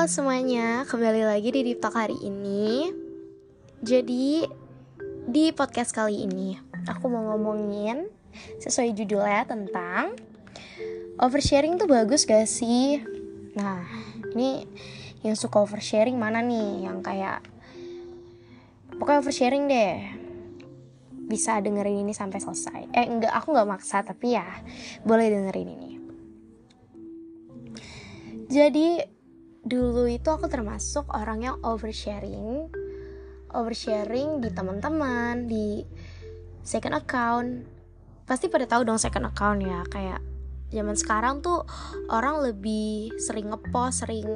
Halo semuanya, kembali lagi di Deep Talk hari ini Jadi, di podcast kali ini Aku mau ngomongin sesuai judulnya tentang Oversharing tuh bagus gak sih? Nah, ini yang suka oversharing mana nih? Yang kayak Pokoknya oversharing deh Bisa dengerin ini sampai selesai Eh enggak, aku gak maksa tapi ya Boleh dengerin ini Jadi dulu itu aku termasuk orang yang oversharing oversharing di teman-teman di second account. Pasti pada tahu dong second account ya kayak zaman sekarang tuh orang lebih sering ngepost sering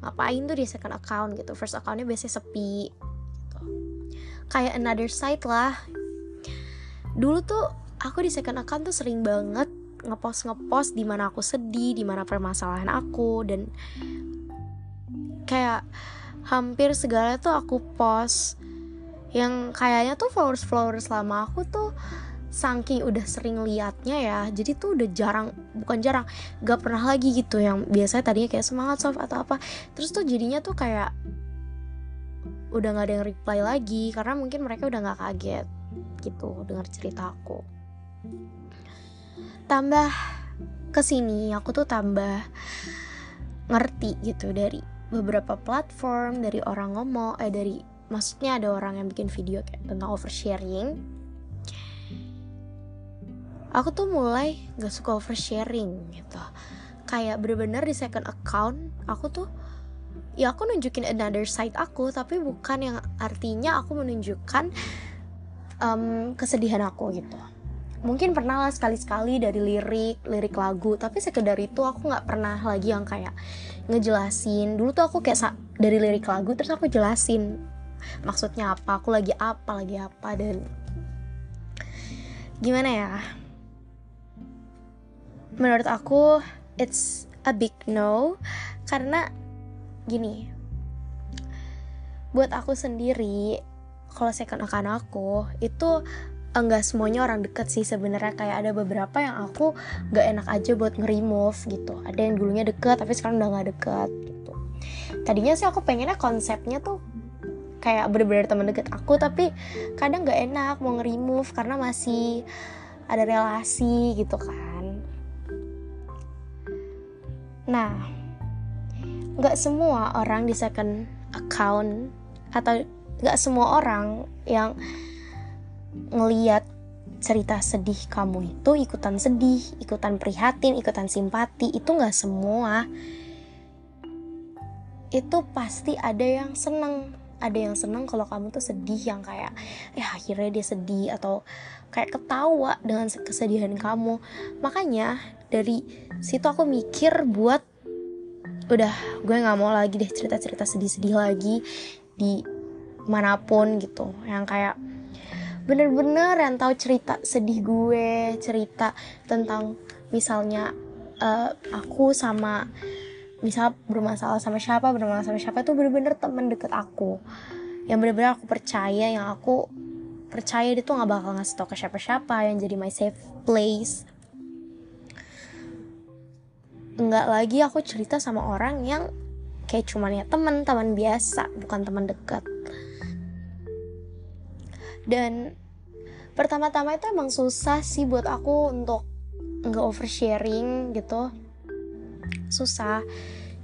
ngapain tuh di second account gitu. First accountnya biasanya sepi gitu. Kayak another site lah. Dulu tuh aku di second account tuh sering banget ngepost ngepost di mana aku sedih di mana permasalahan aku dan kayak hampir segala tuh aku post. Yang kayaknya tuh followers followers lama aku tuh saking udah sering liatnya ya jadi tuh udah jarang bukan jarang gak pernah lagi gitu. Yang biasanya tadinya kayak semangat soft atau apa terus tuh jadinya tuh kayak udah nggak ada yang reply lagi karena mungkin mereka udah nggak kaget gitu dengar cerita aku. Tambah ke sini aku tuh tambah ngerti gitu dari beberapa platform dari orang ngomong eh dari maksudnya ada orang yang bikin video kayak tentang oversharing. Aku tuh mulai gak suka oversharing gitu. Kayak bener-bener di second account aku tuh ya aku nunjukin another side aku tapi bukan yang artinya aku menunjukkan um, kesedihan aku gitu. Mungkin pernah lah sekali-sekali dari lirik lirik lagu tapi sekedar itu aku nggak pernah lagi yang kayak ngejelasin. Dulu tuh aku kayak dari lirik lagu terus aku jelasin maksudnya apa aku lagi apa lagi apa dan gimana ya? Menurut aku it's a big no karena gini buat aku sendiri kalau second account aku itu enggak semuanya orang deket sih sebenarnya. Kayak ada beberapa yang aku nggak enak aja buat nge-remove gitu. Ada yang dulunya deket tapi sekarang udah nggak deket gitu. Tadinya sih aku pengennya konsepnya tuh kayak bener-bener teman deket aku tapi kadang nggak enak mau nge-remove karena masih ada relasi gitu kan. Nah nggak semua orang di second account atau nggak semua orang yang ngeliat cerita sedih kamu itu ikutan sedih, ikutan prihatin, ikutan simpati itu nggak semua. Itu pasti ada yang seneng, ada yang seneng kalau kamu tuh sedih yang kayak ya akhirnya dia sedih atau kayak ketawa dengan kesedihan kamu. Makanya dari situ aku mikir buat udah gue nggak mau lagi deh cerita-cerita sedih-sedih lagi di mana pun gitu yang kayak bener-bener yang tahu cerita sedih gue cerita tentang misalnya uh, aku sama misal bermasalah sama siapa bermasalah sama siapa itu bener-bener temen deket aku. Yang bener-bener aku percaya yang aku percaya dia tuh nggak bakal ngasih tau ke siapa-siapa yang jadi my safe place. Enggak lagi aku cerita sama orang yang kayak cuman ya teman teman biasa bukan teman dekat dan pertama-tama itu emang susah sih buat aku untuk nggak oversharing gitu. Susah.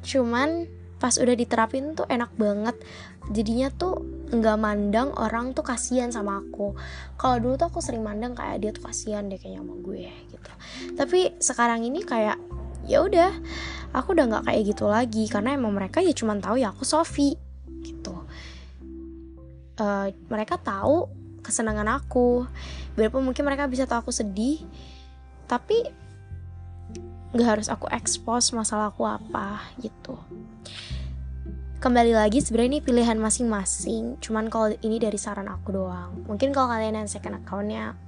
Cuman pas udah diterapin tuh enak banget. Jadinya tuh nggak mandang orang tuh kasihan sama aku. Kalau dulu tuh aku sering mandang kayak dia tuh kasihan deh kayaknya sama gue gitu. Tapi sekarang ini kayak ya udah aku udah nggak kayak gitu lagi. Karena emang mereka ya cuman tahu ya aku Sofi gitu. Uh, mereka tahu kesenangan aku. Biarpun mungkin mereka bisa tahu aku sedih tapi nggak harus aku expose masalah aku apa gitu. Kembali lagi sebenarnya ini pilihan masing-masing. Cuman kalau ini dari saran aku doang. Mungkin kalau kalian yang second accountnya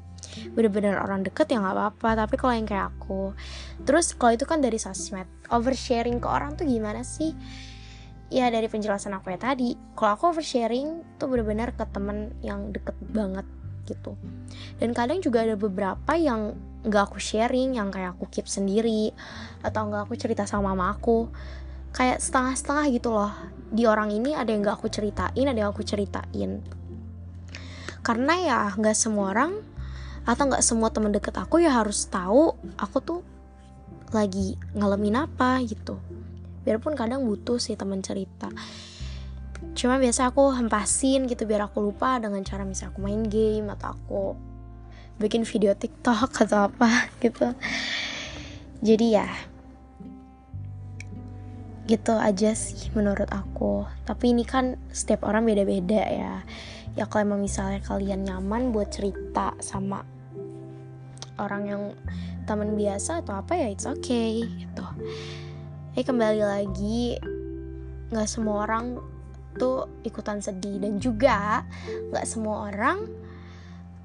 bener-bener orang deket ya nggak apa-apa. Tapi kalau yang kayak aku terus kalau itu kan dari sosmed oversharing ke orang tuh gimana sih ya dari penjelasan aku ya tadi kalau aku oversharing tuh bener-bener ke temen yang deket banget gitu. Dan kadang juga ada beberapa yang nggak aku sharing yang kayak aku keep sendiri atau nggak aku cerita sama mama aku. Kayak setengah-setengah gitu loh. Di orang ini ada yang gak aku ceritain ada yang aku ceritain. Karena ya nggak semua orang atau nggak semua teman deket aku ya harus tahu aku tuh lagi ngalamin apa gitu biarpun kadang butuh sih teman cerita. Cuma biasa aku hempasin gitu biar aku lupa dengan cara misalnya aku main game atau aku bikin video TikTok atau apa gitu. Jadi ya gitu aja sih menurut aku. Tapi ini kan setiap orang beda-beda ya. Ya kalau emang misalnya kalian nyaman buat cerita sama orang yang teman biasa atau apa ya it's okay gitu eh kembali lagi. Nggak semua orang tuh ikutan sedih. Dan juga nggak semua orang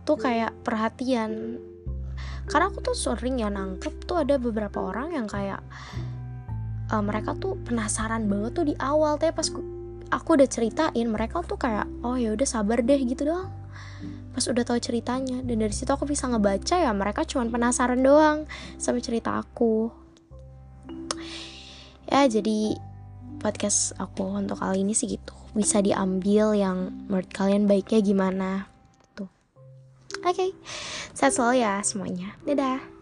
tuh kayak perhatian. Karena aku tuh sering ya nangkep tuh ada beberapa orang yang kayak uh, mereka tuh penasaran banget tuh di awal. Tapi pas aku udah ceritain mereka tuh kayak oh ya udah sabar deh gitu doang. Pas udah tahu ceritanya. Dan dari situ aku bisa ngebaca ya mereka cuma penasaran doang sama cerita aku ya jadi podcast aku untuk kali ini sih gitu. Bisa diambil yang menurut kalian baiknya gimana. Tuh. Oke. Okay. sehat selalu ya semuanya. Dadah